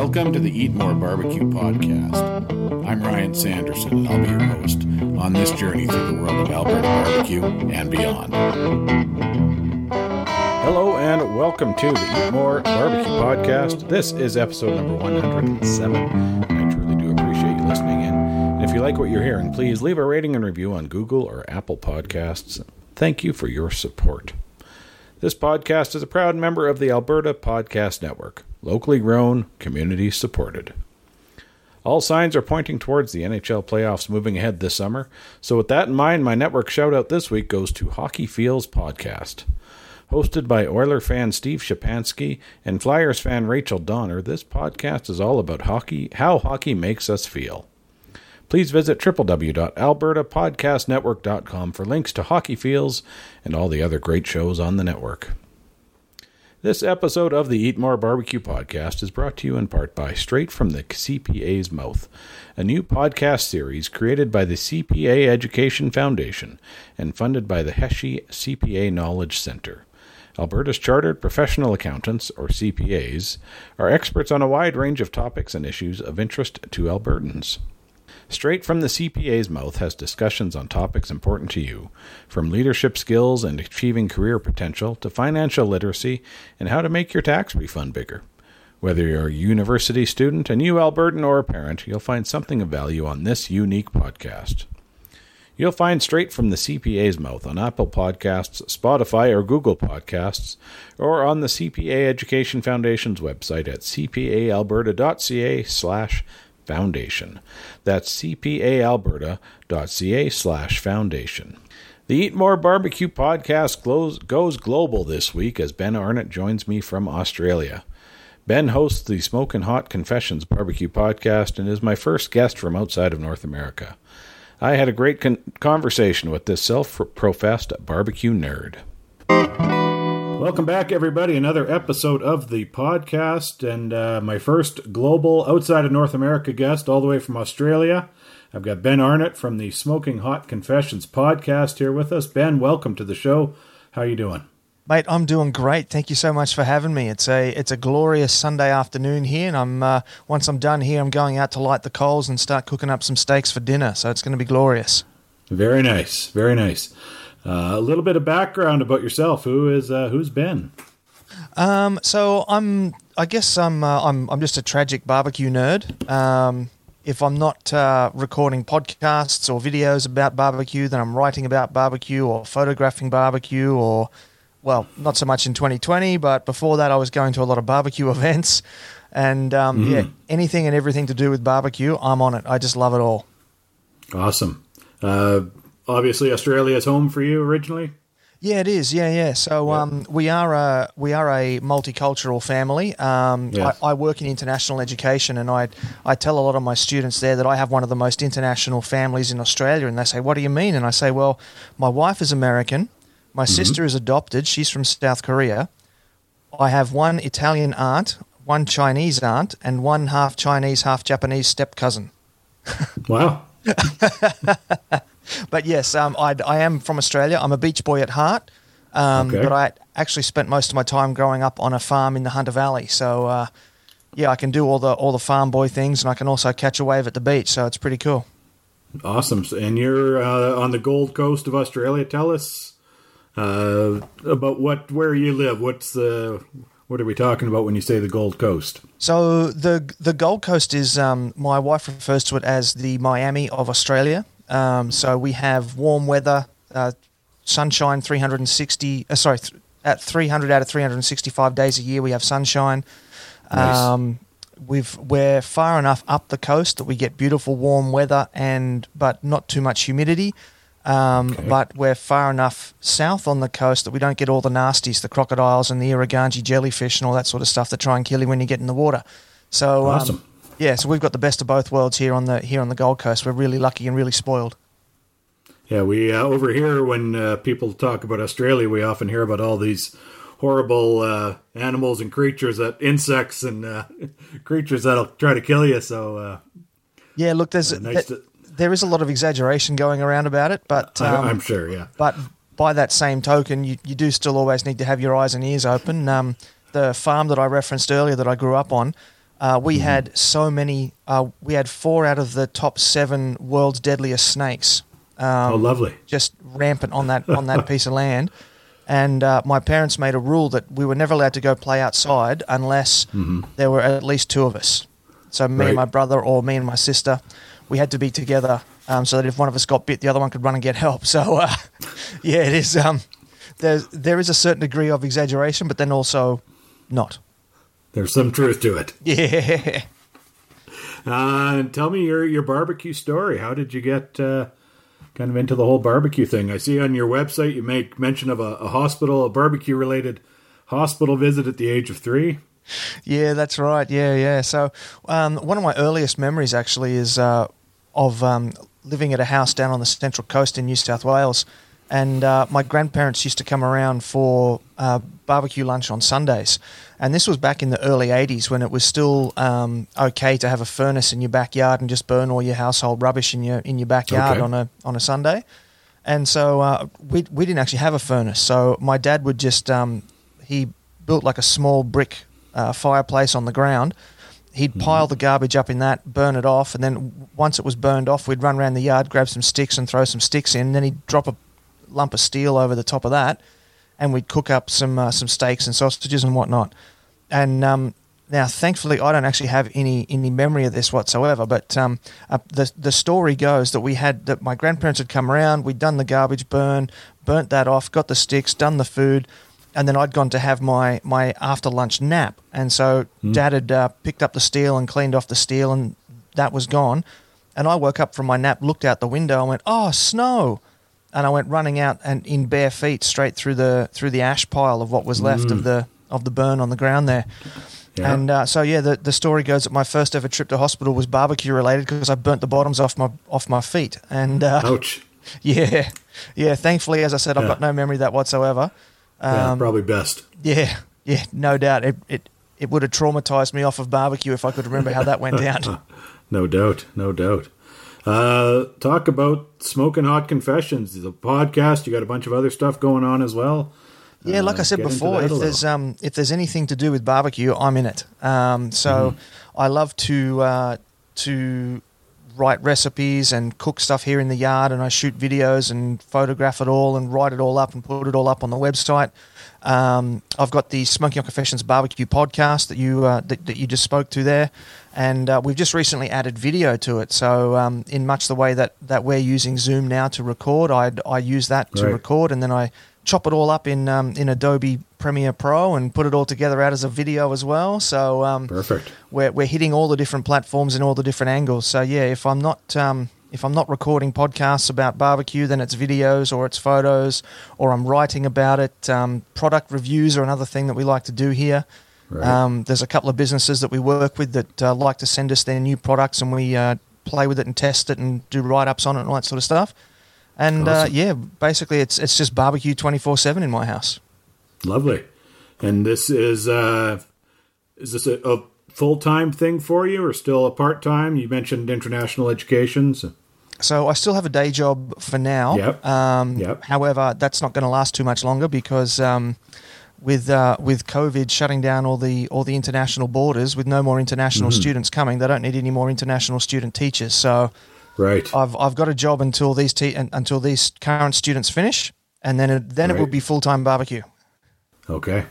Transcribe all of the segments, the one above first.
Welcome to the Eat More Barbecue podcast. I'm Ryan Sanderson, and I'll be your host on this journey through the world of Alberta barbecue and beyond. Hello, and welcome to the Eat More Barbecue podcast. This is episode number 107. I truly do appreciate you listening in. And if you like what you're hearing, please leave a rating and review on Google or Apple Podcasts. Thank you for your support. This podcast is a proud member of the Alberta Podcast Network, locally grown, community supported. All signs are pointing towards the NHL playoffs moving ahead this summer, so with that in mind, my network shout out this week goes to Hockey Feels Podcast. Hosted by Oiler fan Steve Shapansky and Flyers fan Rachel Donner, this podcast is all about hockey, how hockey makes us feel. Please visit www.albertapodcastnetwork.com for links to Hockey Feels and all the other great shows on the network. This episode of the Eat More Barbecue podcast is brought to you in part by Straight from the CPA's Mouth, a new podcast series created by the CPA Education Foundation and funded by the Hesje CPA Knowledge Center. Alberta's Chartered Professional Accountants, or CPAs, are experts on a wide range of topics and issues of interest to Albertans. Straight from the CPA's mouth has discussions on topics important to you, from leadership skills and achieving career potential to financial literacy and how to make your tax refund bigger. Whether you're a university student, a new Albertan, or a parent, you'll find something of value on this unique podcast. You'll find Straight from the CPA's Mouth on Apple Podcasts, Spotify, or Google Podcasts, or on the CPA Education Foundation's website at cpaalberta.ca slash foundation. That's cpaalberta.ca slash foundation. The Eat More Barbecue podcast goes global this week as Ben Arnot joins me from Australia. Ben hosts the Smokin' Hot Confessions barbecue podcast and is my first guest from outside of North America. I had a great con- conversation with this self professed barbecue nerd. Welcome back, everybody. Another episode of the podcast, and uh, my first global outside of North America guest, all the way from Australia. I've got Ben Arnot from the Smoking Hot Confessions podcast here with us. Ben, welcome to the show. How are you doing? Mate, I'm doing great. Thank you so much for having me. It's a it's a glorious Sunday afternoon here, and I'm uh, once I'm done here, I'm going out to light the coals and start cooking up some steaks for dinner. So it's going to be glorious. Very nice, very nice. Uh, a little bit of background about yourself. Who is uh, who's Ben? Um, so I'm I guess I'm uh, I'm I'm just a tragic barbecue nerd. Um, if I'm not uh, recording podcasts or videos about barbecue, then I'm writing about barbecue or photographing barbecue or well, not so much in 2020, but before that, I was going to a lot of barbecue events, and um, mm. yeah, anything and everything to do with barbecue, I'm on it. I just love it all. Awesome. Uh, obviously, Australia is home for you originally. Yeah, it is. Yeah, yeah. So yeah. Um, we are a we are a multicultural family. Um. I, I, work in international education, and I I tell a lot of my students there that I have one of the most international families in Australia, and they say, "What do you mean?" And I say, "Well, my wife is American, my mm-hmm. sister is adopted. She's from South Korea. I have one Italian aunt, one Chinese aunt, and one half Chinese, half Japanese step cousin. wow. but yes, um, I, I am from Australia. I'm a beach boy at heart. Um, okay. But I actually spent most of my time growing up on a farm in the Hunter Valley. So, uh, yeah, I can do all the all the farm boy things, and I can also catch a wave at the beach. So it's pretty cool. Awesome. And you're uh, on the Gold Coast of Australia. Tell us uh, about what where you live. What's the what are we talking about when you say the Gold Coast? So the the Gold Coast is um, my wife refers to it as the Miami of Australia. Um, so we have warm weather, uh, sunshine, 360. Uh, sorry, th- at 300 out of 365 days a year, we have sunshine. Nice. Um, we've we're far enough up the coast that we get beautiful warm weather and but not too much humidity. Um, okay. But we're far enough south on the coast that we don't get all the nasties, the crocodiles and the irukandji jellyfish and all that sort of stuff that try and kill you when you get in the water. So um, awesome. Um, yeah, so we've got the best of both worlds here on the here on the Gold Coast. We're really lucky and really spoiled. Yeah, we uh, over here when uh, people talk about Australia, we often hear about all these horrible uh, animals and creatures that insects and uh, creatures that'll try to kill you. So uh, yeah, look, there's uh, nice to- there is a lot of exaggeration going around about it, but um, I'm sure, yeah. But by that same token, you, you do still always need to have your eyes and ears open. Um, the farm that I referenced earlier that I grew up on, Uh, we had so many. Uh, we had four out of the top seven world's deadliest snakes. Um, oh, lovely. Just rampant on that on that piece of land. And uh, my parents made a rule that we were never allowed to go play outside unless there were at least two of us. So me Right. and my brother, or me and my sister, we had to be together um, so that if one of us got bit, the other one could run and get help. So uh, yeah, it is. Um, there's there is a certain degree of exaggeration, but then also not. There's some truth to it. Yeah. Uh, and tell me your your barbecue story. How did you get uh, kind of into the whole barbecue thing? I see on your website you make mention of a, a hospital, a barbecue related hospital visit at the age of three. Yeah, that's right. Yeah, yeah. So, um, one of my earliest memories actually is uh, of um, living at a house down on the Central Coast in New South Wales, and uh, my grandparents used to come around for uh, barbecue lunch on Sundays, and this was back in the early '80s when it was still um, okay to have a furnace in your backyard and just burn all your household rubbish in your in your backyard Okay. on a on a Sunday. And so uh, we we didn't actually have a furnace. So my dad would just um, he built like a small brick uh, fireplace on the ground. He'd pile the garbage up in that, burn it off, and then once it was burned off, we'd run around the yard, grab some sticks, and throw some sticks in. And then he'd drop a lump of steel over the top of that, and we'd cook up some uh, some steaks and sausages and whatnot. And um, now, thankfully, I don't actually have any any memory of this whatsoever. But um, uh, the the story goes that we had that my grandparents had come around. We'd done the garbage burn, burnt that off, got the sticks, done the food, and then I'd gone to have my my after lunch nap. And so Dad had uh, picked up the steel and cleaned off the steel, and that was gone. And I woke up from my nap, looked out the window, and went, "Oh, snow!" And I went running out and in bare feet straight through the through the ash pile of what was left of the of the burn on the ground there. Yeah. And uh, so yeah, the, the story goes that my first ever trip to hospital was barbecue related because I burnt the bottoms off my off my feet. And uh, Ouch. yeah, yeah. Thankfully, as I said, I've Yeah. got no memory of that whatsoever. yeah, Um, probably best. yeah, yeah, no doubt. It, it it would have traumatized me off of barbecue if I could remember how that went down. No doubt. No doubt. Uh, talk about Smoking Hot Confessions, the podcast. You got a bunch of other stuff going on as well. Yeah, like Uh, I said before, if there's um if there's anything to do with barbecue, I'm in it. Um, so Mm-hmm. I love to uh, to write recipes and cook stuff here in the yard, and I shoot videos and photograph it all and write it all up and put it all up on the website. Um, I've got the Smoking Hot Confessions barbecue podcast that you uh, that, that you just spoke to there, and uh, we've just recently added video to it. So um, in much the way that, that we're using Zoom now to record, I I use that to record, and then I chop it all up in um, in Adobe Premiere Pro and put it all together out as a video as well. So um, Perfect. we're we're hitting all the different platforms and all the different angles. So yeah, if I'm not um, if I'm not recording podcasts about barbecue, then it's videos or it's photos or I'm writing about it. Um, product reviews are another thing that we like to do here. Right. Um, there's a couple of businesses that we work with that uh, like to send us their new products and we uh, play with it and test it and do write ups on it and all that sort of stuff. And uh, yeah, basically it's it's just barbecue 24 seven in my house. Lovely. And this is uh is this a, a full time thing for you or still a part time? You mentioned international education. So. So I still have a day job for now. Yep. Um, Yep. However, that's not going to last too much longer because um, with uh, with COVID shutting down all the all the international borders, with no more international Mm-hmm. students coming, they don't need any more international student teachers. So Right. I've I've got a job until these te- until these current students finish, and then it, then it will be full time barbecue. Okay.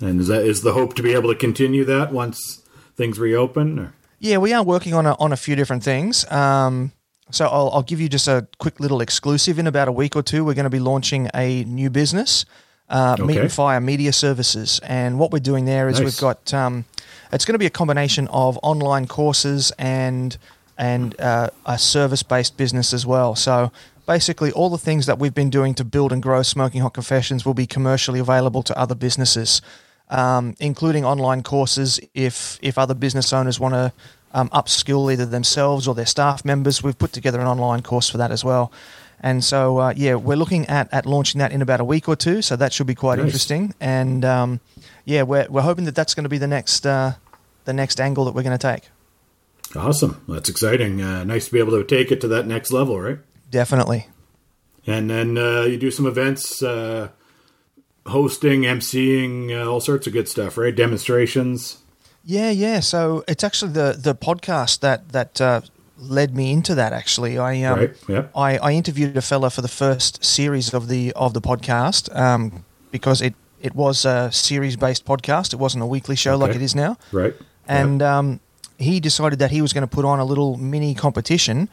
And is that is the hope to be able to continue that once things reopen? Or? Yeah, we are working on a, on a few different things. Um, so I'll, I'll give you just a quick little exclusive. In about a week or two, we're going to be launching a new business, uh, Meat Okay. and Fire Media Services. And what we're doing there is Nice. we've got um, it's going to be a combination of online courses and and uh, a service based business as well. So basically, all the things that we've been doing to build and grow Smoking Hot Confessions will be commercially available to other businesses um, including online courses. If if other business owners want to um, upskill either themselves or their staff members, we've put together an online course for that as well. And so, uh, yeah, we're looking at, at launching that in about a week or two. So that should be quite Nice. interesting. And um, yeah, we're, we're hoping that that's going to be the next uh, the next angle that we're going to take. Awesome. That's exciting. Uh, nice to be able to take it to that next level, right? Definitely. And then uh, you do some events, uh, hosting, emceeing, uh, all sorts of good stuff, right? Demonstrations. Yeah, yeah. So it's actually the the podcast that that uh, led me into that. Actually, I um, Right, yeah. I, I interviewed a fella for the first series of the of the podcast um, because it it was a series based podcast. It wasn't a weekly show like it is now. Right. and um, he decided that he was going to put on a little mini competition.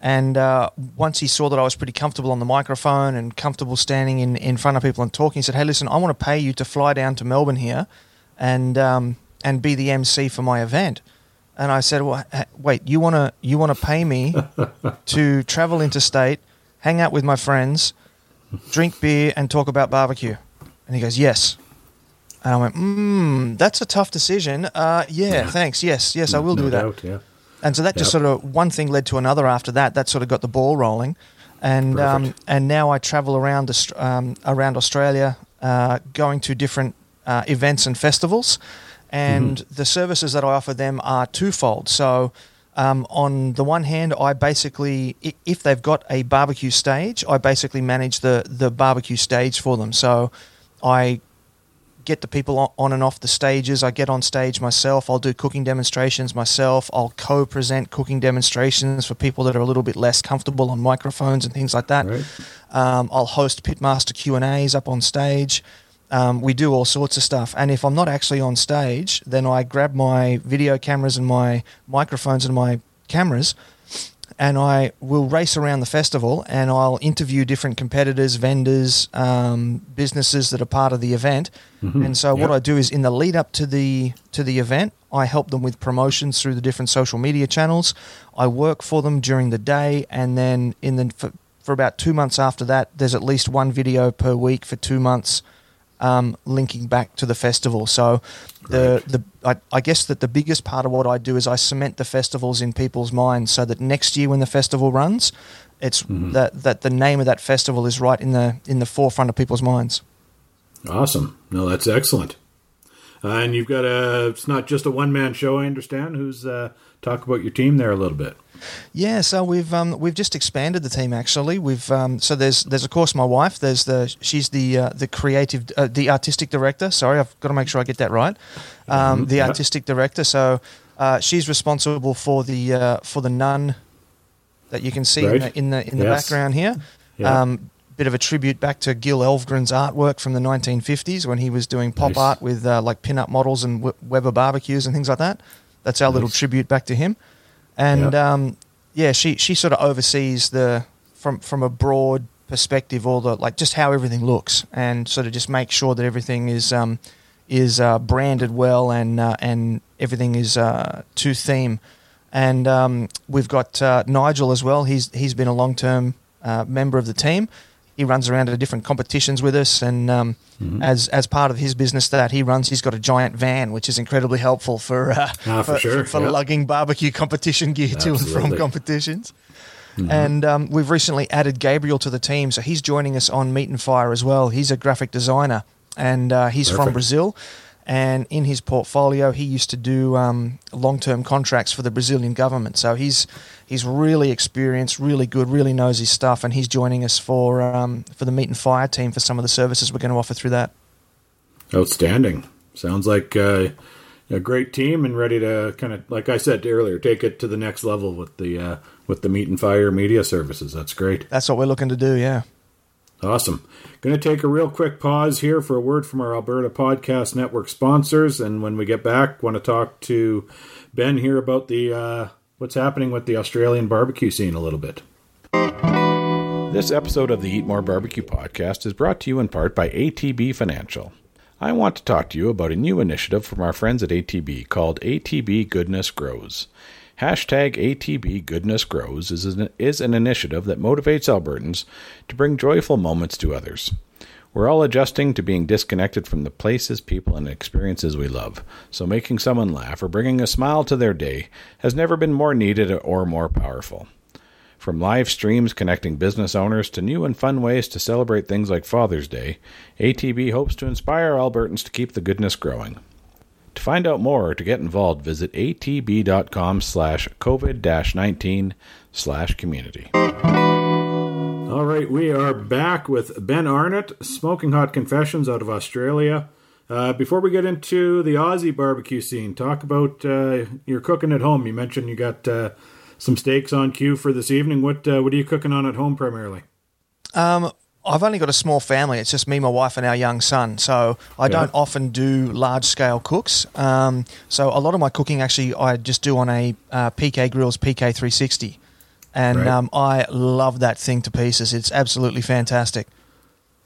And uh, once he saw that I was pretty comfortable on the microphone and comfortable standing in, in front of people and talking, he said, "Hey, listen, I want to pay you to fly down to Melbourne here, and um, and be the MC for my event." And I said, "Well, h- wait, you want to you want to pay me to travel interstate, hang out with my friends, drink beer, and talk about barbecue?" And he goes, "Yes." And I went, "Hmm, that's a tough decision. Uh, yeah, Yeah. thanks. Yes, yes, I will No do that." doubt, yeah. And so that just sort of one thing led to another. After that, that sort of got the ball rolling, and um, and now I travel around um, around Australia, uh, going to different uh, events and festivals, and Mm-hmm. the services that I offer them are twofold. So. Um, on the one hand, I basically, if they've got a barbecue stage, I basically manage the the barbecue stage for them. So, I get the people on- and off the stages. I get on stage myself. I'll do cooking demonstrations myself. I'll co-present cooking demonstrations for people that are a little bit less comfortable on microphones and things like that. Right. Um, I'll host pitmaster Q and A's up on stage. Um, we do all sorts of stuff. And if I'm not actually on stage, then I grab my video cameras and my microphones and my cameras and I will race around the festival and I'll interview different competitors, vendors, um, businesses that are part of the event. And so what I do is in the lead up to the to the event, I help them with promotions through the different social media channels. I work for them during the day, and then in the for, for about two months after that, there's at least one video per week for two months um, linking back to the festival. So the the I, I guess that the biggest part of what I do is I cement the festivals in people's minds, so that next year when the festival runs, it's that that the name of that festival is right in the in the forefront of people's minds. Awesome. No, that's excellent. Uh, and you've got a, it's not just a one man show, I understand. Who's, uh, talk about your team there a little bit. Yeah, so we've um, we've just expanded the team. Actually, we've um, so there's there's of course my wife. There's the she's the uh, the creative uh, the artistic director. Sorry, I've got to make sure I get that right. Um, the yeah. artistic director. So uh, she's responsible for the uh, for the nun that you can see in the in the, in the Yes. background here. Yeah. Um, bit of a tribute back to Gil Elvgren's artwork from the 1950s when he was doing pop Nice. art with uh, like pin-up models and Weber barbecues and things like that. That's our little tribute back to him. And Yeah. um, yeah, she she sort of oversees the from from a broad perspective all the like just how everything looks and sort of just make sure that everything is um, is uh, branded well and uh, and everything is uh, to theme. And um, we've got uh, Nigel as well. He's he's been a long term uh, member of the team. He runs around to different competitions with us, and um, Mm-hmm. as as part of his business that he runs, he's got a giant van, which is incredibly helpful for uh, Ah, for sure, for yeah. lugging barbecue competition gear to and from competitions. Mm-hmm. And um, we've recently added Gabriel to the team, so he's joining us on Meat and Fire as well. He's a graphic designer, and uh, he's from Brazil. And in his portfolio, he used to do um, long-term contracts for the Brazilian government. So he's he's really experienced, really good, really knows his stuff, and he's joining us for um, for the Meat and Fire team for some of the services we're going to offer through that. Outstanding. Sounds like uh, a great team and ready to kind of, like I said earlier, take it to the next level with the uh, with the Meat and Fire media services. That's great. That's what we're looking to do. Yeah. Awesome. Going to take a real quick pause here for a word from our Alberta Podcast Network sponsors, and when we get back, want to talk to Ben here about the uh, what's happening with the Australian barbecue scene a little bit. This episode of the Eat More Barbecue podcast is brought to you in part by ATB Financial. I want to talk to you about a new initiative from our friends at ATB called ATB Goodness Grows. Hashtag ATB Goodness Grows is an, is an initiative that motivates Albertans to bring joyful moments to others. We're all adjusting to being disconnected from the places, people, and experiences we love, so making someone laugh or bringing a smile to their day has never been more needed or more powerful. From live streams connecting business owners to new and fun ways to celebrate things like Father's Day, ATB hopes to inspire Albertans to keep the goodness growing. To find out more or to get involved, visit atb.com slash covid-19 slash community. All right, we are back with Ben Arnot, Smoking Hot Confessions out of Australia. Uh, before we get into the Aussie barbecue scene, talk about uh, your cooking at home. You mentioned you got uh, some steaks on cue for this evening. What uh, what are you cooking on at home primarily? Um, I've only got a small family. It's just me, my wife, and our young son. So I Yeah. don't often do large scale cooks. Um, so a lot of my cooking actually I just do on a uh, PK Grills PK360, and Right. um, I love that thing to pieces. It's absolutely fantastic.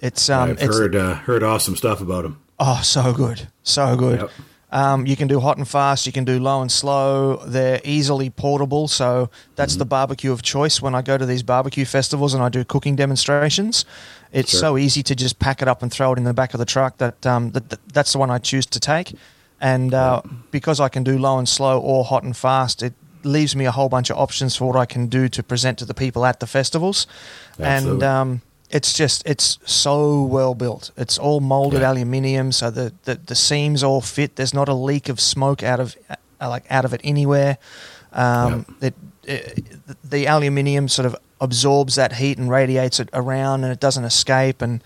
It's um, I've it's heard uh, heard awesome stuff about them. oh so good, so good. Yep. Um, you can do hot and fast. You can do low and slow. They're easily portable, so that's Mm-hmm. the barbecue of choice when I go to these barbecue festivals and I do cooking demonstrations. It's Sure. so easy to just pack it up and throw it in the back of the truck. That, um, that, that that's the one I choose to take, and uh, because I can do low and slow or hot and fast, it leaves me a whole bunch of options for what I can do to present to the people at the festivals, and um, it's just it's so well built. It's all molded Yeah. aluminium, so the, the the seams all fit. There's not a leak of smoke out of uh, like out of it anywhere. Um, it, it, the aluminium sort of absorbs that heat and radiates it around, and it doesn't escape. And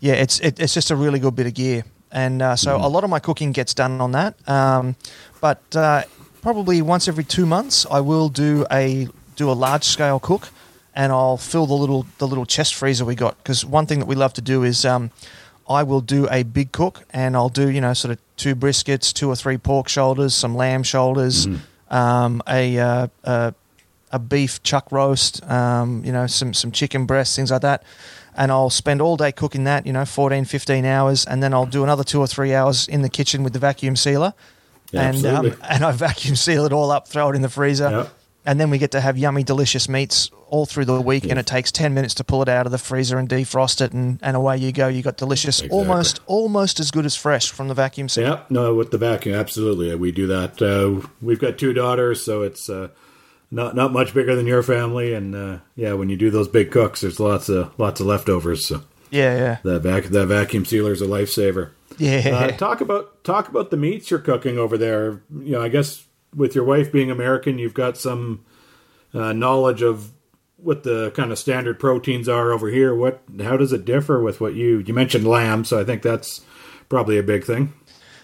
yeah, it's it, it's just a really good bit of gear. And uh, so a lot of my cooking gets done on that. Um, but uh, probably once every two months, I will do a do a large scale cook, and I'll fill the little the little chest freezer we got. Because one thing that we love to do is um, I will do a big cook, and I'll do you know sort of two briskets, two or three pork shoulders, some lamb shoulders, um, a uh, uh, a beef chuck roast, um, you know, some some chicken breasts, things like that. And I'll spend all day cooking that, you know, 14, 15 hours, and then I'll do another two or three hours in the kitchen with the vacuum sealer. Yeah, and um, and I vacuum seal it all up, throw it in the freezer, Yeah. and then we get to have yummy, delicious meats all through the week. And it takes ten minutes to pull it out of the freezer and defrost it, and, and away you go. You got delicious, Exactly. almost almost as good as fresh from the vacuum seal. Yeah, no, with the vacuum, absolutely, we do that. Uh, we've got two daughters, so it's uh, not not much bigger than your family, and uh, yeah, when you do those big cooks, there's lots of lots of leftovers. So Yeah, yeah, that vac that vacuum sealer is a lifesaver. yeah. Uh, talk about talk about the meats you're cooking over there. You know, I guess with your wife being American, you've got some uh, knowledge of what the kind of standard proteins are over here. What how does it differ with what you you mentioned lamb? So I think that's probably a big thing.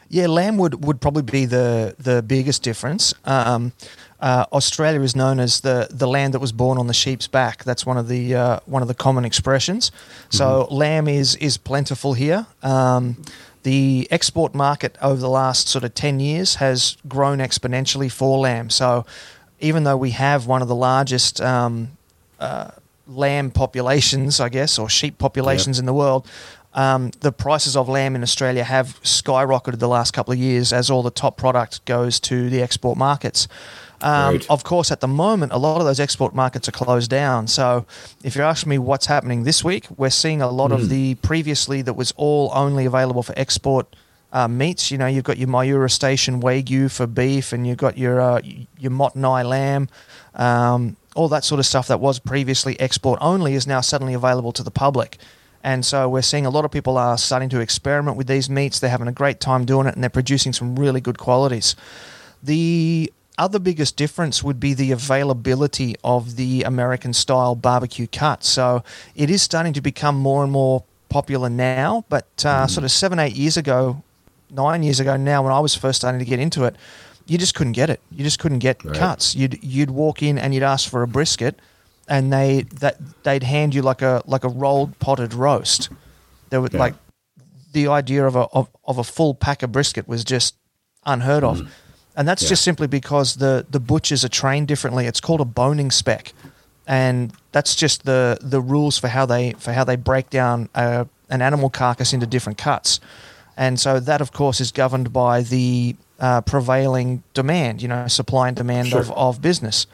Yeah, lamb would, would probably be the, the biggest difference. Um, uh, Australia is known as the, the land that was born on the sheep's back. That's one of the uh, one of the common expressions. So lamb is is plentiful here. Um, the export market over the last sort of ten years has grown exponentially for lamb. So even though we have one of the largest um, uh, lamb populations, I guess, or sheep populations in the world, um, the prices of lamb in Australia have skyrocketed the last couple of years as all the top product goes to the export markets. Um, Right. Of course, at the moment, a lot of those export markets are closed down. So, if you're asking me what's happening this week, we're seeing a lot of the previously that was all only available for export uh, meats. You know, you've got your Mayura Station Wagyu for beef, and you've got your uh, your Mottainai lamb. Um, all that sort of stuff that was previously export only is now suddenly available to the public. And so we're seeing a lot of people are starting to experiment with these meats. They're having a great time doing it, and they're producing some really good qualities. The other biggest difference would be the availability of the American style barbecue cut. So it is starting to become more and more popular now, but uh, sort of seven, eight years ago, nine years ago now, when I was first starting to get into it, you just couldn't get it. You just couldn't get Right. cuts. You'd you'd walk in and you'd ask for a brisket, and they that they'd hand you like a like a rolled potted roast. There would Yeah. like the idea of a of, of a full pack of brisket was just unheard of. And that's. Yeah. just simply because the, the butchers are trained differently. It's called a boning spec. And that's just the, the rules for how they for how they break down a, an animal carcass into different cuts. And so that of course is governed by the uh, prevailing demand, you know, supply and demand Sure. of, of business.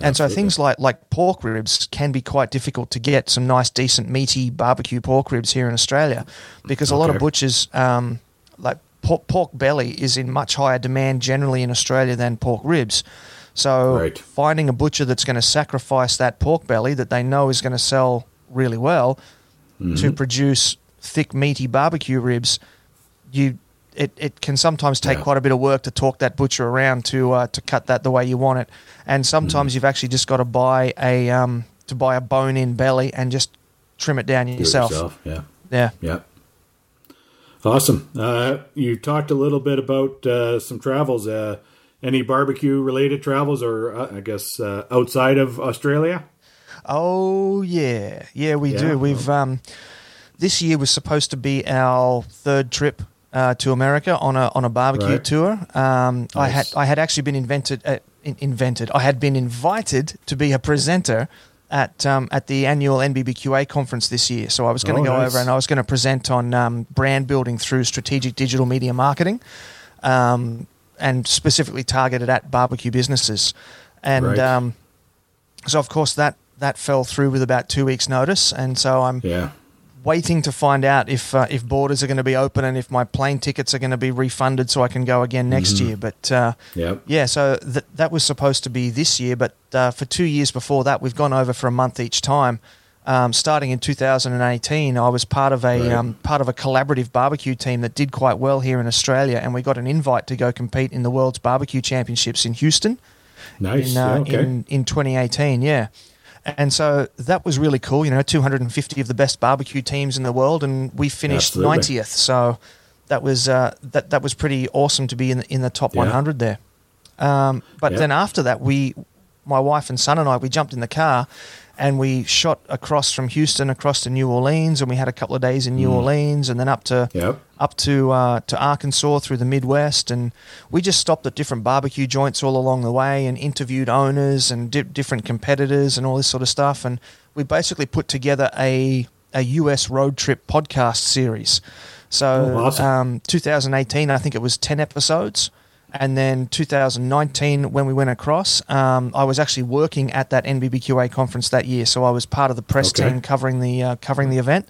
And so things like like pork ribs can be quite difficult to get some nice, decent, meaty barbecue pork ribs here in Australia, because a lot of butchers um, like pork, pork belly is in much higher demand generally in Australia than pork ribs. So Right. finding a butcher that's going to sacrifice that pork belly that they know is going to sell really well Mm-hmm. to produce thick, meaty barbecue ribs, you it, it can sometimes take Yeah. quite a bit of work to talk that butcher around to uh, to cut that the way you want it, and Mm-hmm. sometimes you've actually just got to buy a um, to buy a bone in belly and just trim it down Do it yourself. yourself. Yeah. Yeah, Yeah. Awesome. Uh, you talked a little bit about uh, some travels. Uh, any barbecue related travels, or uh, I guess uh, outside of Australia? Oh yeah, yeah, we Yeah. do. We've um, this year was supposed to be our third trip uh, to America on a on a barbecue Right. tour. Um, I had I had actually been invented uh, in, invented. I had been invited to be a presenter at um, at the annual NBBQA conference this year. So I was going to Oh, go nice. over and I was going to present on um, brand building through strategic digital media marketing. Um, and specifically targeted at barbecue businesses, and Right. um, so of course that that fell through with about two weeks' notice, and so I'm Yeah. Waiting to find out if uh, if borders are going to be open and if my plane tickets are going to be refunded so I can go again next Mm-hmm. year. But uh, Yep. yeah, so th- that was supposed to be this year, but uh, for two years before that, we've gone over for a month each time. Um, starting in 2018, I was part of a Right. um, part of a collaborative barbecue team that did quite well here in Australia, and we got an invite to go compete in the World's Barbecue Championships in Houston Nice. in, Yeah, uh, okay. in in 2018. Yeah, and so that was really cool. You know, 250 of the best barbecue teams in the world, and we finished Absolutely. 90th. So that was uh, that that was pretty awesome to be in the, in the top Yeah. 100 there. Um, but Yeah. then after that, we, my wife and son and I, we jumped in the car. And we shot across from Houston across to New Orleans, and we had a couple of days in Mm. New Orleans, and then up to Yep. up to uh, to Arkansas through the Midwest, and we just stopped at different barbecue joints all along the way and interviewed owners and di- different competitors and all this sort of stuff. And we basically put together a a US road trip podcast series. So, Oh, awesome. um, 2018, I think it was 10 episodes. And then 2019, when we went across, um, I was actually working at that NBBQA conference that year. So I was part of the press Okay. team covering the uh, covering the event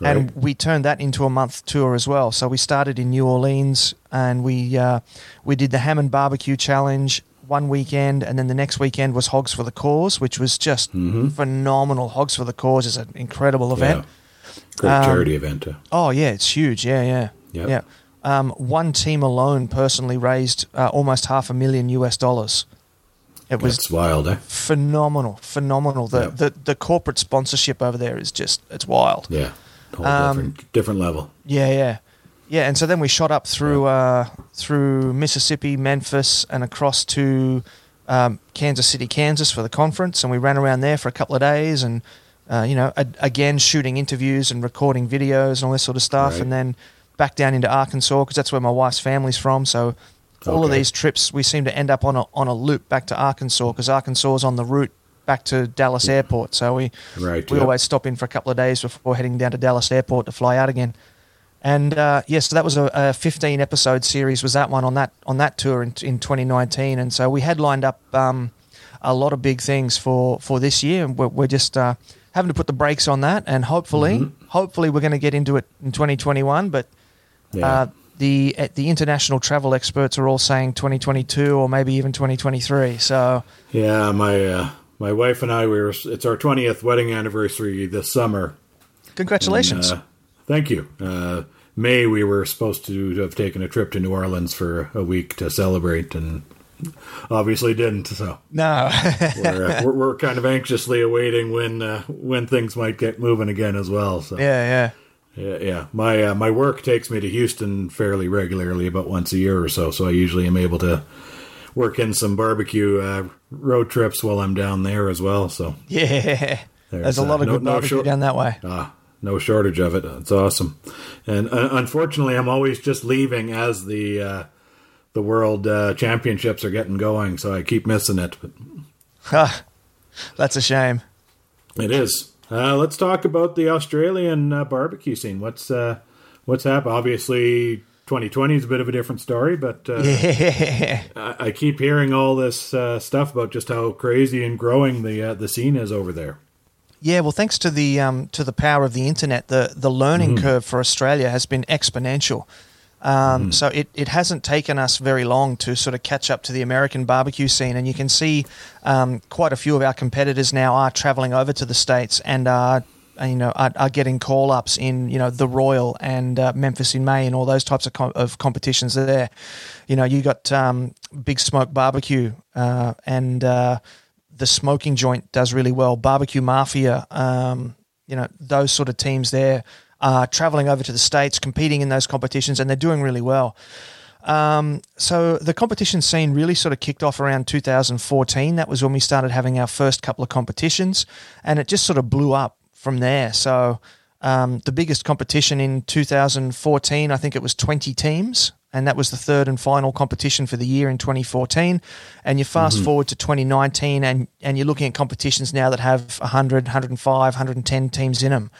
Right. and we turned that into a month tour as well. So we started in New Orleans, and we uh, we did the Hammond Barbecue Challenge one weekend, and then the next weekend was Hogs for the Cause, which was just Mhm. phenomenal. Hogs for the Cause is an incredible event. Yeah. Great Um, charity event. uh, Oh yeah, it's huge. Yeah, yeah, Yep. yeah. Um, one team alone personally raised uh, almost half a million US dollars. It was That's wild, eh? phenomenal, phenomenal. The, Yep. the the corporate sponsorship over there is just it's wild. Yeah. Whole Um, different different level. Yeah, yeah, yeah. And so then we shot up through uh, through Mississippi, Memphis, and across to um, Kansas City, Kansas for the conference, and we ran around there for a couple of days, and uh, you know, a- again shooting interviews and recording videos and all this sort of stuff, Right. and then back down into Arkansas because that's where my wife's family's from. So all of these trips, we seem to end up on a on a loop back to Arkansas because Arkansas is on the route back to Dallas Airport. So we Right. we yep. always stop in for a couple of days before heading down to Dallas Airport to fly out again. And uh, yes, so that was a, a 15 episode series. Was that one on that on that tour in, in 2019? And so we had lined up um, a lot of big things for for this year, and we're, we're just uh, having to put the brakes on that. And hopefully, Mm-hmm. hopefully, we're going to get into it in 2021. But Yeah. uh, the uh, the international travel experts are all saying 2022 or maybe even 2023. So Yeah, my uh, my wife and I we were it's our twentieth wedding anniversary this summer. congratulations. And, uh, thank you. Uh, May we were supposed to have taken a trip to New Orleans for a week to celebrate, and obviously didn't. So no. we're, uh, we're, we're kind of anxiously awaiting when uh, when things might get moving again as well. So yeah, yeah. Yeah, yeah. My uh, my work takes me to Houston fairly regularly, about once a year or so. So I usually am able to work in some barbecue uh, road trips while I'm down there as well. So Yeah, there's, a uh, lot of no- good no barbecue short- down that way. Ah, no shortage of it. It's awesome. And uh, unfortunately, I'm always just leaving as the uh, the world uh, championships are getting going, so I keep missing it. But Ha, That's a shame. it is. Uh, let's talk about the Australian uh, barbecue scene. What's uh, what's happened? Obviously, 2020 is a bit of a different story, but uh, Yeah, I, I keep hearing all this uh, stuff about just how crazy and growing the uh, the scene is over there. yeah. Well, thanks to the um, to the power of the internet, the the learning curve for Australia has been exponential. Um, So it, it hasn't taken us very long to sort of catch up to the American barbecue scene, and you can see um, quite a few of our competitors now are traveling over to the states and are uh, you know are, are getting call ups in you know the Royal and uh, Memphis in May and all those types of, com- of competitions there. You know you got um, Big Smoke Barbecue uh, and uh, the Smoking Joint does really well. Barbecue Mafia, um, you know those sort of teams there uh, traveling over to the states, competing in those competitions, and they're doing really well. Um, so the competition scene really sort of kicked off around 2014. That was when we started having our first couple of competitions, and it just sort of blew up from there. So um, the biggest competition in 2014, I think it was 20 teams, and that was the third and final competition for the year in 2014. And you fast Mm-hmm. forward to 2019, and and you're looking at competitions now that have 100, 105, 110 teams in them.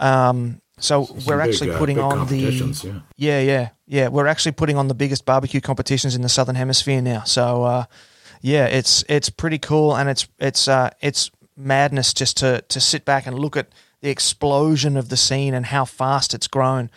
Um, so we're big, actually uh, putting big on the yeah. yeah, yeah, yeah. We're actually putting on the biggest barbecue competitions in the southern hemisphere now. So, uh, yeah, it's it's pretty cool, and it's it's uh, it's madness just to to sit back and look at the explosion of the scene and how fast it's grown.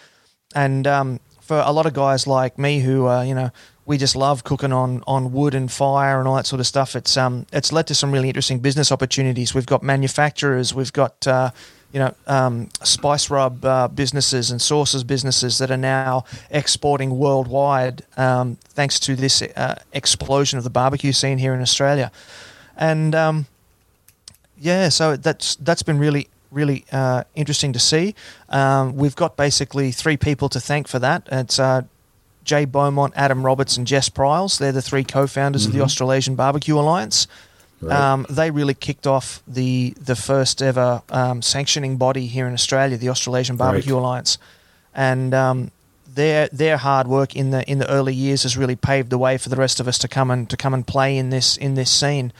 And um, for a lot of guys like me, who uh, you know, we just love cooking on on wood and fire and all that sort of stuff. It's um it's led to some really interesting business opportunities. We've got manufacturers, we've got uh, you know um, spice rub uh, businesses and sauces businesses that are now exporting worldwide um, thanks to this uh, explosion of the barbecue scene here in Australia. And um, yeah, so that's that's been really really uh, interesting to see. Um, we've got basically three people to thank for that. It's uh, Jay Beaumont, Adam Roberts, and Jess Pryles. They're the three co-founders of the Australasian Barbecue Alliance. Right. Um, they really kicked off the the first ever um, sanctioning body here in Australia, the Australasian Barbecue Right. Alliance, and um, their their hard work in the in the early years has really paved the way for the rest of us to come and to come and play in this in this scene,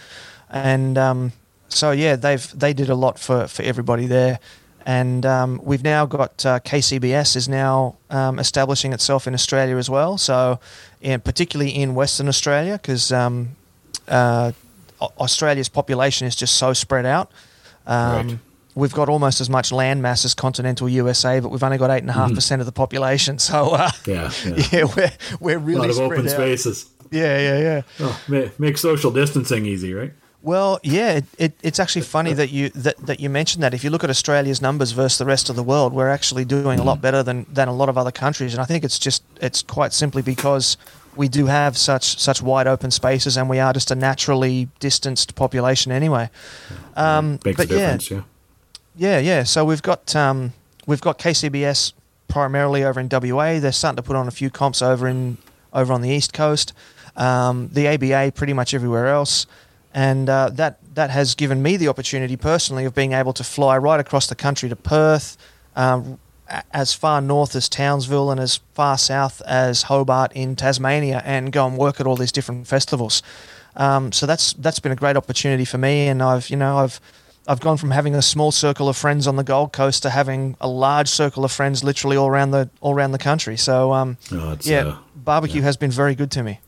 and um, so yeah, they've they did a lot for for everybody there. And um, we've now got uh, KCBS is now um, establishing itself in Australia as well. So, in, particularly in Western Australia, because um, uh, Australia's population is just so spread out. Um, Right. We've got almost as much land mass as continental USA, but we've only got eight and a half percent of the population. So, uh, Yeah, yeah. yeah, we're we're really a lot of spread open out. spaces. Yeah, yeah, yeah. Oh, ma- make social distancing easy, right? Well, yeah, it, it, it's actually funny that you that, that you mentioned that. If you look at Australia's numbers versus the rest of the world, we're actually doing a lot better than, than a lot of other countries, and I think it's just it's quite simply because we do have such such wide open spaces, and we are just a naturally distanced population anyway. Um, Makes but difference, yeah. yeah, yeah. So we've got um, we've got KCBS primarily over in WA. They're starting to put on a few comps over in over on the east coast. Um, the ABA pretty much everywhere else, and uh, that that has given me the opportunity personally of being able to fly right across the country to Perth. Um, as far north as Townsville and as far south as Hobart in Tasmania, and go and work at all these different festivals. Um, so that's that's been a great opportunity for me, and I've you know I've I've gone from having a small circle of friends on the Gold Coast to having a large circle of friends literally all around the all around the country. So um, Oh, yeah, uh, barbecue has been very good to me.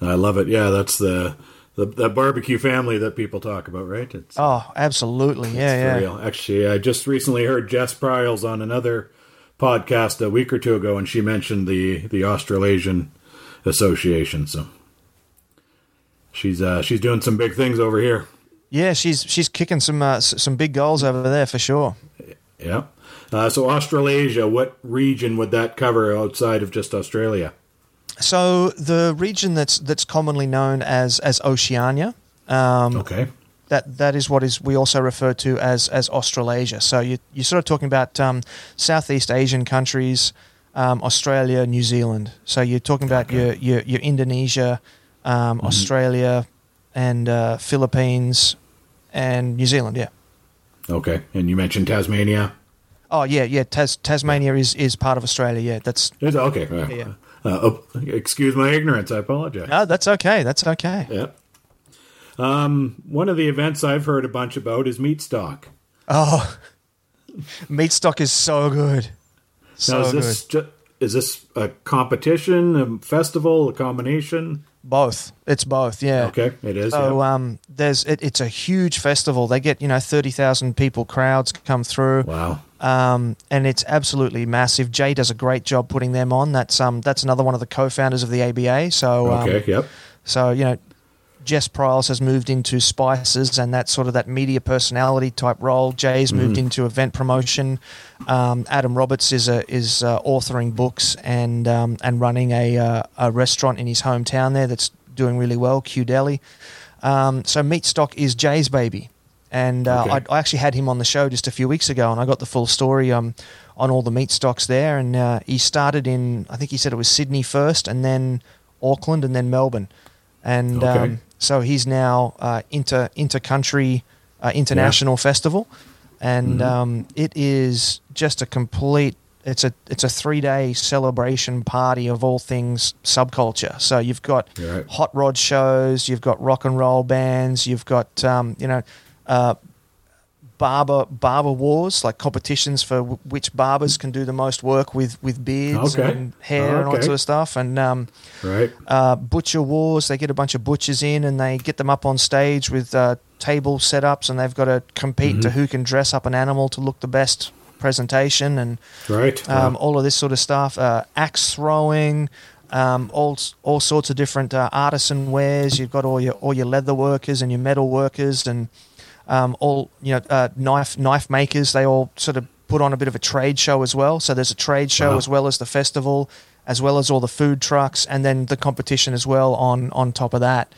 I love it. Yeah, that's the, the the barbecue family that people talk about, right? It's, Oh, absolutely, yeah, yeah. Actually, I just recently heard Jess Pryles on another podcast a week or two ago, and she mentioned the the Australasian Association. So she's uh, she's doing some big things over here. Yeah, she's she's kicking some uh, some big goals over there for sure. Yeah. Uh, so Australasia, what region would that cover outside of just Australia? So the region that's that's commonly known as as Oceania. Um, Okay. that that is what is we also refer to as as Australasia. So you you're sort of talking about um, Southeast Asian countries, um, Australia, New Zealand. So you're talking about Okay. your, your your Indonesia, um, Australia, and uh, Philippines, and New Zealand. Yeah. Okay. And you mentioned Tasmania. Oh yeah, yeah. Tas- Tasmania is is part of Australia. Yeah, that's Okay. Uh, Yeah. Uh, oh, excuse my ignorance. I apologize. no, that's okay. That's okay. Yeah. Um, one of the events I've heard a bunch about is Meatstock. Oh, Meatstock is so good. So now, is good. this ju- is this a competition, a festival, a combination? Both. It's both. Yeah. Okay, it is. So yeah. um, there's it, it's a huge festival. They get you know thirty thousand people crowds come through, wow. Um, and it's absolutely massive. Jay does a great job putting them on. That's um that's another one of the co-founders of the ABA. So um, Yep. so you know, Jess Pryles has moved into spices and that sort of that media personality type role. Jay's moved into event promotion. Um, Adam Roberts is a, is uh, authoring books and um, and running a uh, a restaurant in his hometown there that's doing really well, Q Deli. Um, so Meatstock is Jay's baby, and uh, Okay. I, I actually had him on the show just a few weeks ago, and I got the full story um, on all the Meatstocks there. And uh, he started in, I think he said it was Sydney first, and then Auckland, and then Melbourne, and Okay. um, so he's now uh, inter inter country uh, international festival, and Mm-hmm. um, it is just a complete. It's a it's a three day celebration party of all things subculture. So you've got Right. hot rod shows, you've got rock and roll bands, you've got um, you know uh, barber barber wars like competitions for w- which barbers can do the most work with with beards Okay. and hair and all that sort of stuff, and um, Right. uh, butcher wars. They get a bunch of butchers in and they get them up on stage with uh, table setups, and they've got to compete to who can dress up an animal to look the best presentation and Right. um, Wow. all of this sort of stuff. Uh, axe throwing, um, all all sorts of different uh, artisan wares. You've got all your all your leather workers and your metal workers, and um, all you know uh, knife knife makers. They all sort of put on a bit of a trade show as well. So there's a trade show Wow. as well as the festival, as well as all the food trucks, and then the competition as well on on top of that.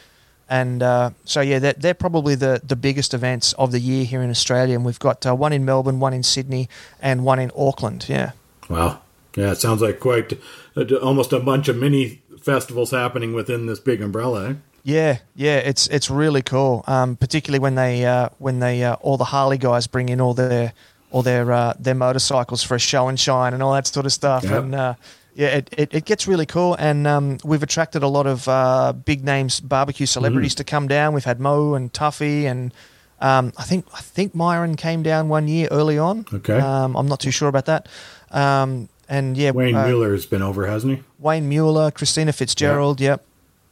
And uh, so yeah, they're, they're probably the, the biggest events of the year here in Australia, and we've got uh, one in Melbourne, one in Sydney, and one in Auckland. Yeah. Wow. Yeah, it sounds like quite uh, almost a bunch of mini festivals happening within this big umbrella. Eh? Yeah, yeah, it's it's really cool. Um, particularly when they uh, when they uh, all the Harley guys bring in all their all their uh, their motorcycles for a show and shine and all that sort of stuff. Yep. And uh, yeah, it, it, it gets really cool. And um, we've attracted a lot of uh, big names barbecue celebrities to come down. We've had Moe and Tuffy and. Um, I think I think Myron came down one year early on. Okay. Um, I'm not too sure about that. Um, and yeah, Wayne uh, Mueller's been over, hasn't he? Wayne Mueller, Christina Fitzgerald. Yep.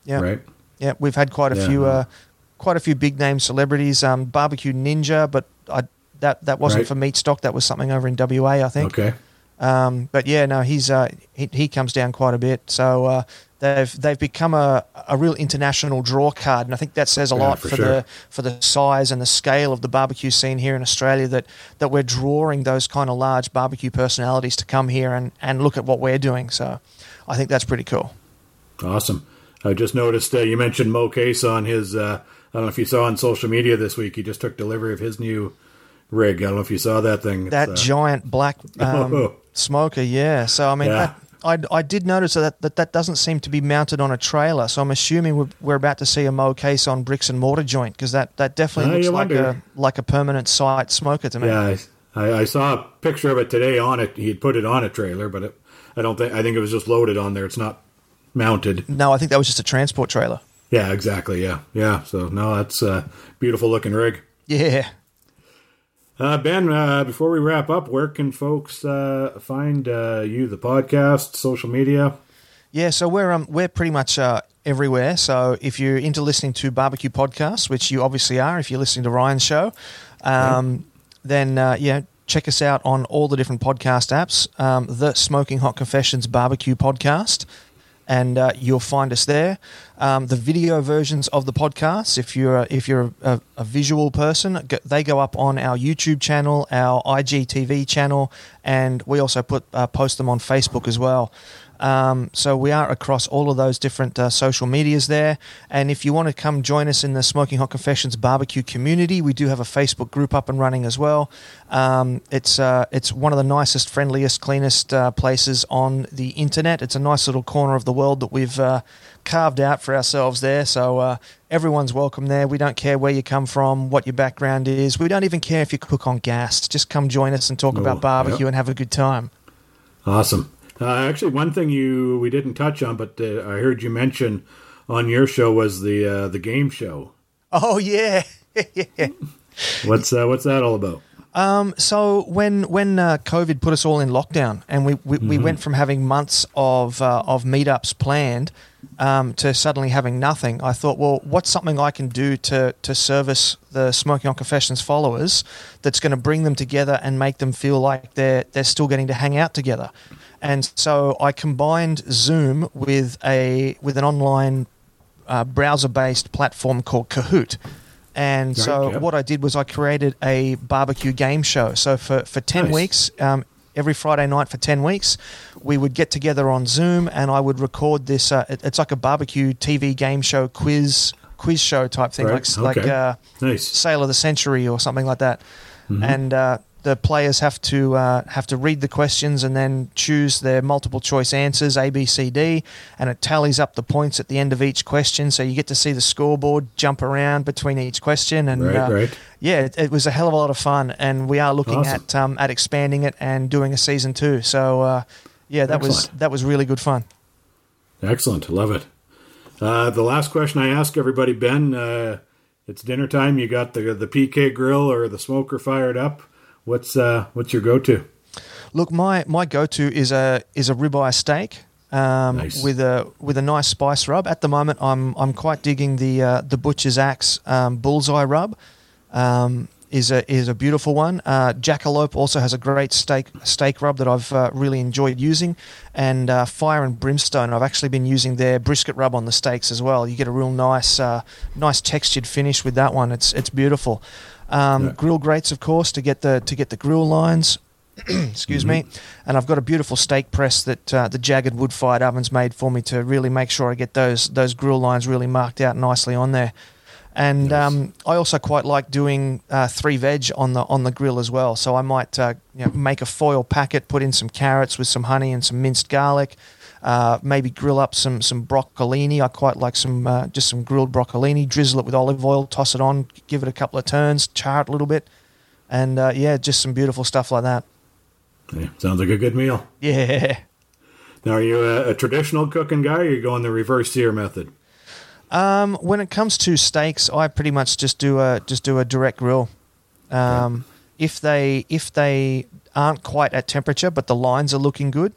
Yep. Right. Yeah, we've had quite a Yeah. few, uh, quite a few big name celebrities. Um, Barbecue Ninja, but I, that that wasn't Right. for Meatstock. That was something over in WA, I think. Okay. Um, but yeah, no, he's uh, he, he comes down quite a bit. So uh, they've they've become a, a real international draw card, and I think that says a Yeah, lot for for, sure. the for the size and the scale of the barbecue scene here in Australia. That that we're drawing those kind of large barbecue personalities to come here and, and look at what we're doing. So I think that's pretty cool. Awesome. I just noticed uh, you mentioned Moe Cason his. Uh, I don't know if you saw on social media this week. He just took delivery of his new rig. I don't know if you saw that thing. That uh, giant black um, Oh. smoker. Yeah. So I mean, Yeah. that, I I did notice that, that that doesn't seem to be mounted on a trailer. So I'm assuming we're, we're about to see a Moe Cason bricks and mortar joint because that that definitely Ah, looks like wonder. a like a permanent site smoker to me. Yeah, I, I saw a picture of it today on it. He had put it on a trailer, but it, I don't think. I think it was just loaded on there. It's not mounted. No, I think that was just a transport trailer. Yeah, exactly. Yeah, yeah. So no, that's a beautiful looking rig. Yeah. Uh, ben, uh, before we wrap up, where can folks uh, find uh, you, the podcast, social media? Yeah, so we're um we're pretty much uh, everywhere. So if you're into listening to barbecue podcasts, which you obviously are, if you're listening to Ryan's show, um, then uh, yeah, check us out on all the different podcast apps. Um, the Smoking Hot Confessions Barbecue Podcast. And uh, you'll find us there. Um, the video versions of the podcasts, if you're a, if you're a, a visual person, they go up on our YouTube channel, our IGTV channel, and we also put uh, post them on Facebook as well. Um, so we are across all of those different uh, social medias there. And if you want to come join us in the Smoking Hot Confessions barbecue community, we do have a Facebook group up and running as well. Um, it's uh, it's one of the nicest, friendliest, cleanest uh, places on the internet. It's a nice little corner of the world that we've uh, carved out for ourselves there. So uh, everyone's welcome there. We don't care where you come from, what your background is. We don't even care if you cook on gas. Just come join us and talk Oh, about barbecue yep. and have a good time. Awesome. Uh, actually, one thing you we didn't touch on, but uh, I heard you mention on your show was the uh, the game show. Oh yeah. yeah. What's uh, what's that all about? Um, so when when uh, COVID put us all in lockdown, and we, we, we went from having months of uh, of meetups planned um, to suddenly having nothing, I thought, well, what's something I can do to to service the Smoking Hot Confessions followers that's going to bring them together and make them feel like they're they're still getting to hang out together. And so I combined Zoom with a with an online uh, browser based platform called Kahoot. And so what I did was I created a barbecue game show. So for, for 10 Nice. weeks, um, every Friday night for 10 weeks, we would get together on Zoom and I would record this. Uh, it- it's like a barbecue TV game show quiz quiz show type thing, Right, like like uh, Nice. Sale of the Century or something like that. Mm-hmm. And uh, the players have to uh, have to read the questions and then choose their multiple choice answers A, B, C, D, and it tallies up the points at the end of each question. So you get to see the scoreboard jump around between each question. And Right, uh, right. yeah, it, it was a hell of a lot of fun. And we are looking Awesome. at um, at expanding it and doing a season two. So uh, yeah, that was that was really good fun. Excellent. Love it. Uh, the last question I ask everybody, Ben, uh, it's dinner time. You got the the PK grill or the smoker fired up. What's uh, what's your go to? Look, my my go to is a is a ribeye steak. Um, Nice. with a with a nice spice rub. At the moment, I'm I'm quite digging the uh, the butcher's axe um, bullseye rub. Um, is a is a beautiful one. Uh, Jackalope also has a great steak steak rub that I've uh, really enjoyed using, and uh, Fire and Brimstone. I've actually been using their brisket rub on the steaks as well. You get a real nice uh, nice textured finish with that one. It's it's beautiful. Um, Yeah. Grill grates, of course, to get the to get the grill lines. excuse me. And I've got a beautiful steak press that uh, the jagged wood fired oven's made for me to really make sure I get those those grill lines really marked out nicely on there. And Nice. um, I also quite like doing uh, three veg on the on the grill as well. So I might uh, you know, make a foil packet, put in some carrots with some honey and some minced garlic. Uh, maybe grill up some some broccolini. I quite like some uh, just some grilled broccolini. Drizzle it with olive oil, toss it on, give it a couple of turns, char it a little bit, and uh, yeah, just some beautiful stuff like that. Yeah, sounds like a good meal. Yeah. Now, are you a, a traditional cooking guy, or are you going the reverse sear method? Um, when it comes to steaks, I pretty much just do a just do a direct grill. Um, If they if they aren't quite at temperature, but the lines are looking good,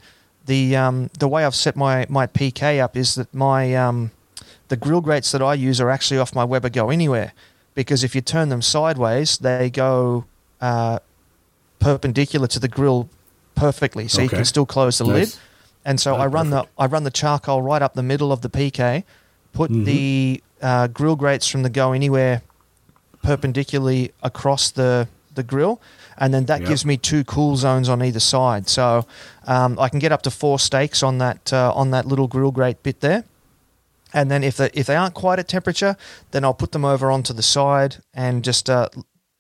the um, the way I've set my my PK up is that my um, the grill grates that I use are actually off my Weber Go Anywhere, because if you turn them sideways, they go uh, perpendicular to the grill perfectly, so you can still close the lid. And so Ah, I run perfect. the I run the charcoal right up the middle of the PK, put Mm-hmm. the uh, grill grates from the Go Anywhere perpendicularly across the the grill, and then that Yep. gives me two cool zones on either side. So um, I can get up to four steaks on that uh, on that little grill grate bit there. And then if they if they aren't quite at temperature, then I'll put them over onto the side and just uh,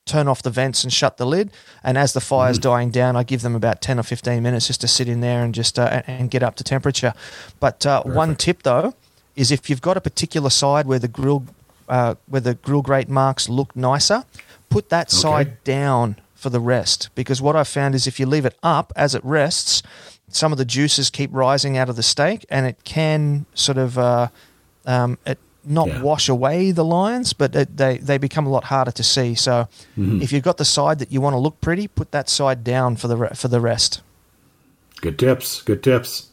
turn off the vents and shut the lid. And as the fire's dying down, I give them about ten or fifteen minutes just to sit in there and just uh, and- and get up to temperature. But uh, one tip though is if you've got a particular side where the grill uh, where the grill grate marks look nicer, put that Okay. side down for the rest. Because what I've found is if you leave it up as it rests, some of the juices keep rising out of the steak, and it can sort of uh, um, it not Yeah. wash away the lines, but it, they they become a lot harder to see. So Mm-hmm. if you've got the side that you want to look pretty, put that side down for the re- for the rest. Good tips. Good tips.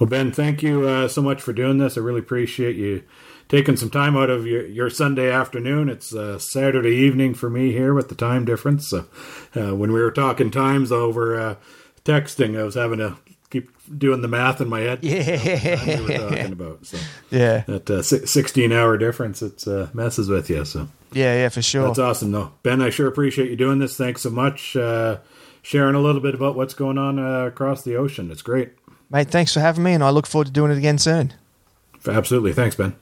Well, Ben, thank you uh, so much for doing this. I really appreciate you taking some time out of your, your Sunday afternoon. It's uh, Saturday evening for me here with the time difference. So uh, when we were talking times over uh, texting, I was having to keep doing the math in my head. Yeah. we were talking about. So Yeah, that uh, 16 hour difference, it uh, messes with you. So yeah, yeah, for sure. that's awesome, though. Ben, I sure appreciate you doing this. Thanks so much. Uh, sharing a little bit about what's going on uh, across the ocean. It's great. Mate, thanks for having me, and I look forward to doing it again soon. Absolutely. Thanks, Ben.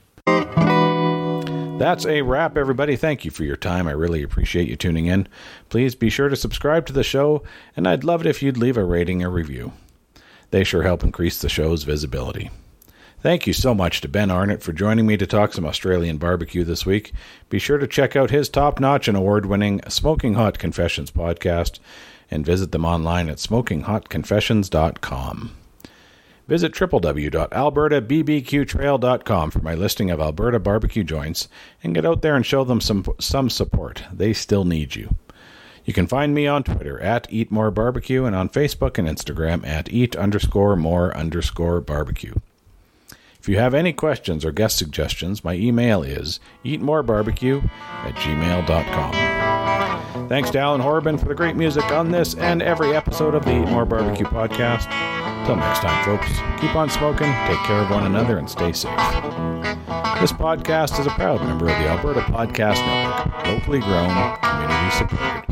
That's a wrap, everybody. Thank you for your time. I really appreciate you tuning in. Please be sure to subscribe to the show, and I'd love it if you'd leave a rating or review. They sure help increase the show's visibility. Thank you so much to Ben Arnot for joining me to talk some Australian barbecue this week. Be sure to check out his top notch and award winning Smoking Hot Confessions podcast and visit them online at smokinghotconfessions.com. Visit www.albertabbqtrail.com for my listing of Alberta barbecue joints and get out there and show them some some support. They still need you. You can find me on Twitter at Eat More Barbecue and on Facebook and Instagram at Eat underscore More underscore Barbecue. If you have any questions or guest suggestions, my email is eatmorebarbecue at gmail.com. Thanks to Alan Horban for the great music on this and every episode of the Eat More Barbecue podcast. Till next time, folks, keep on smoking, take care of one another, and stay safe. This podcast is a proud member of the Alberta Podcast Network, locally grown, community supported.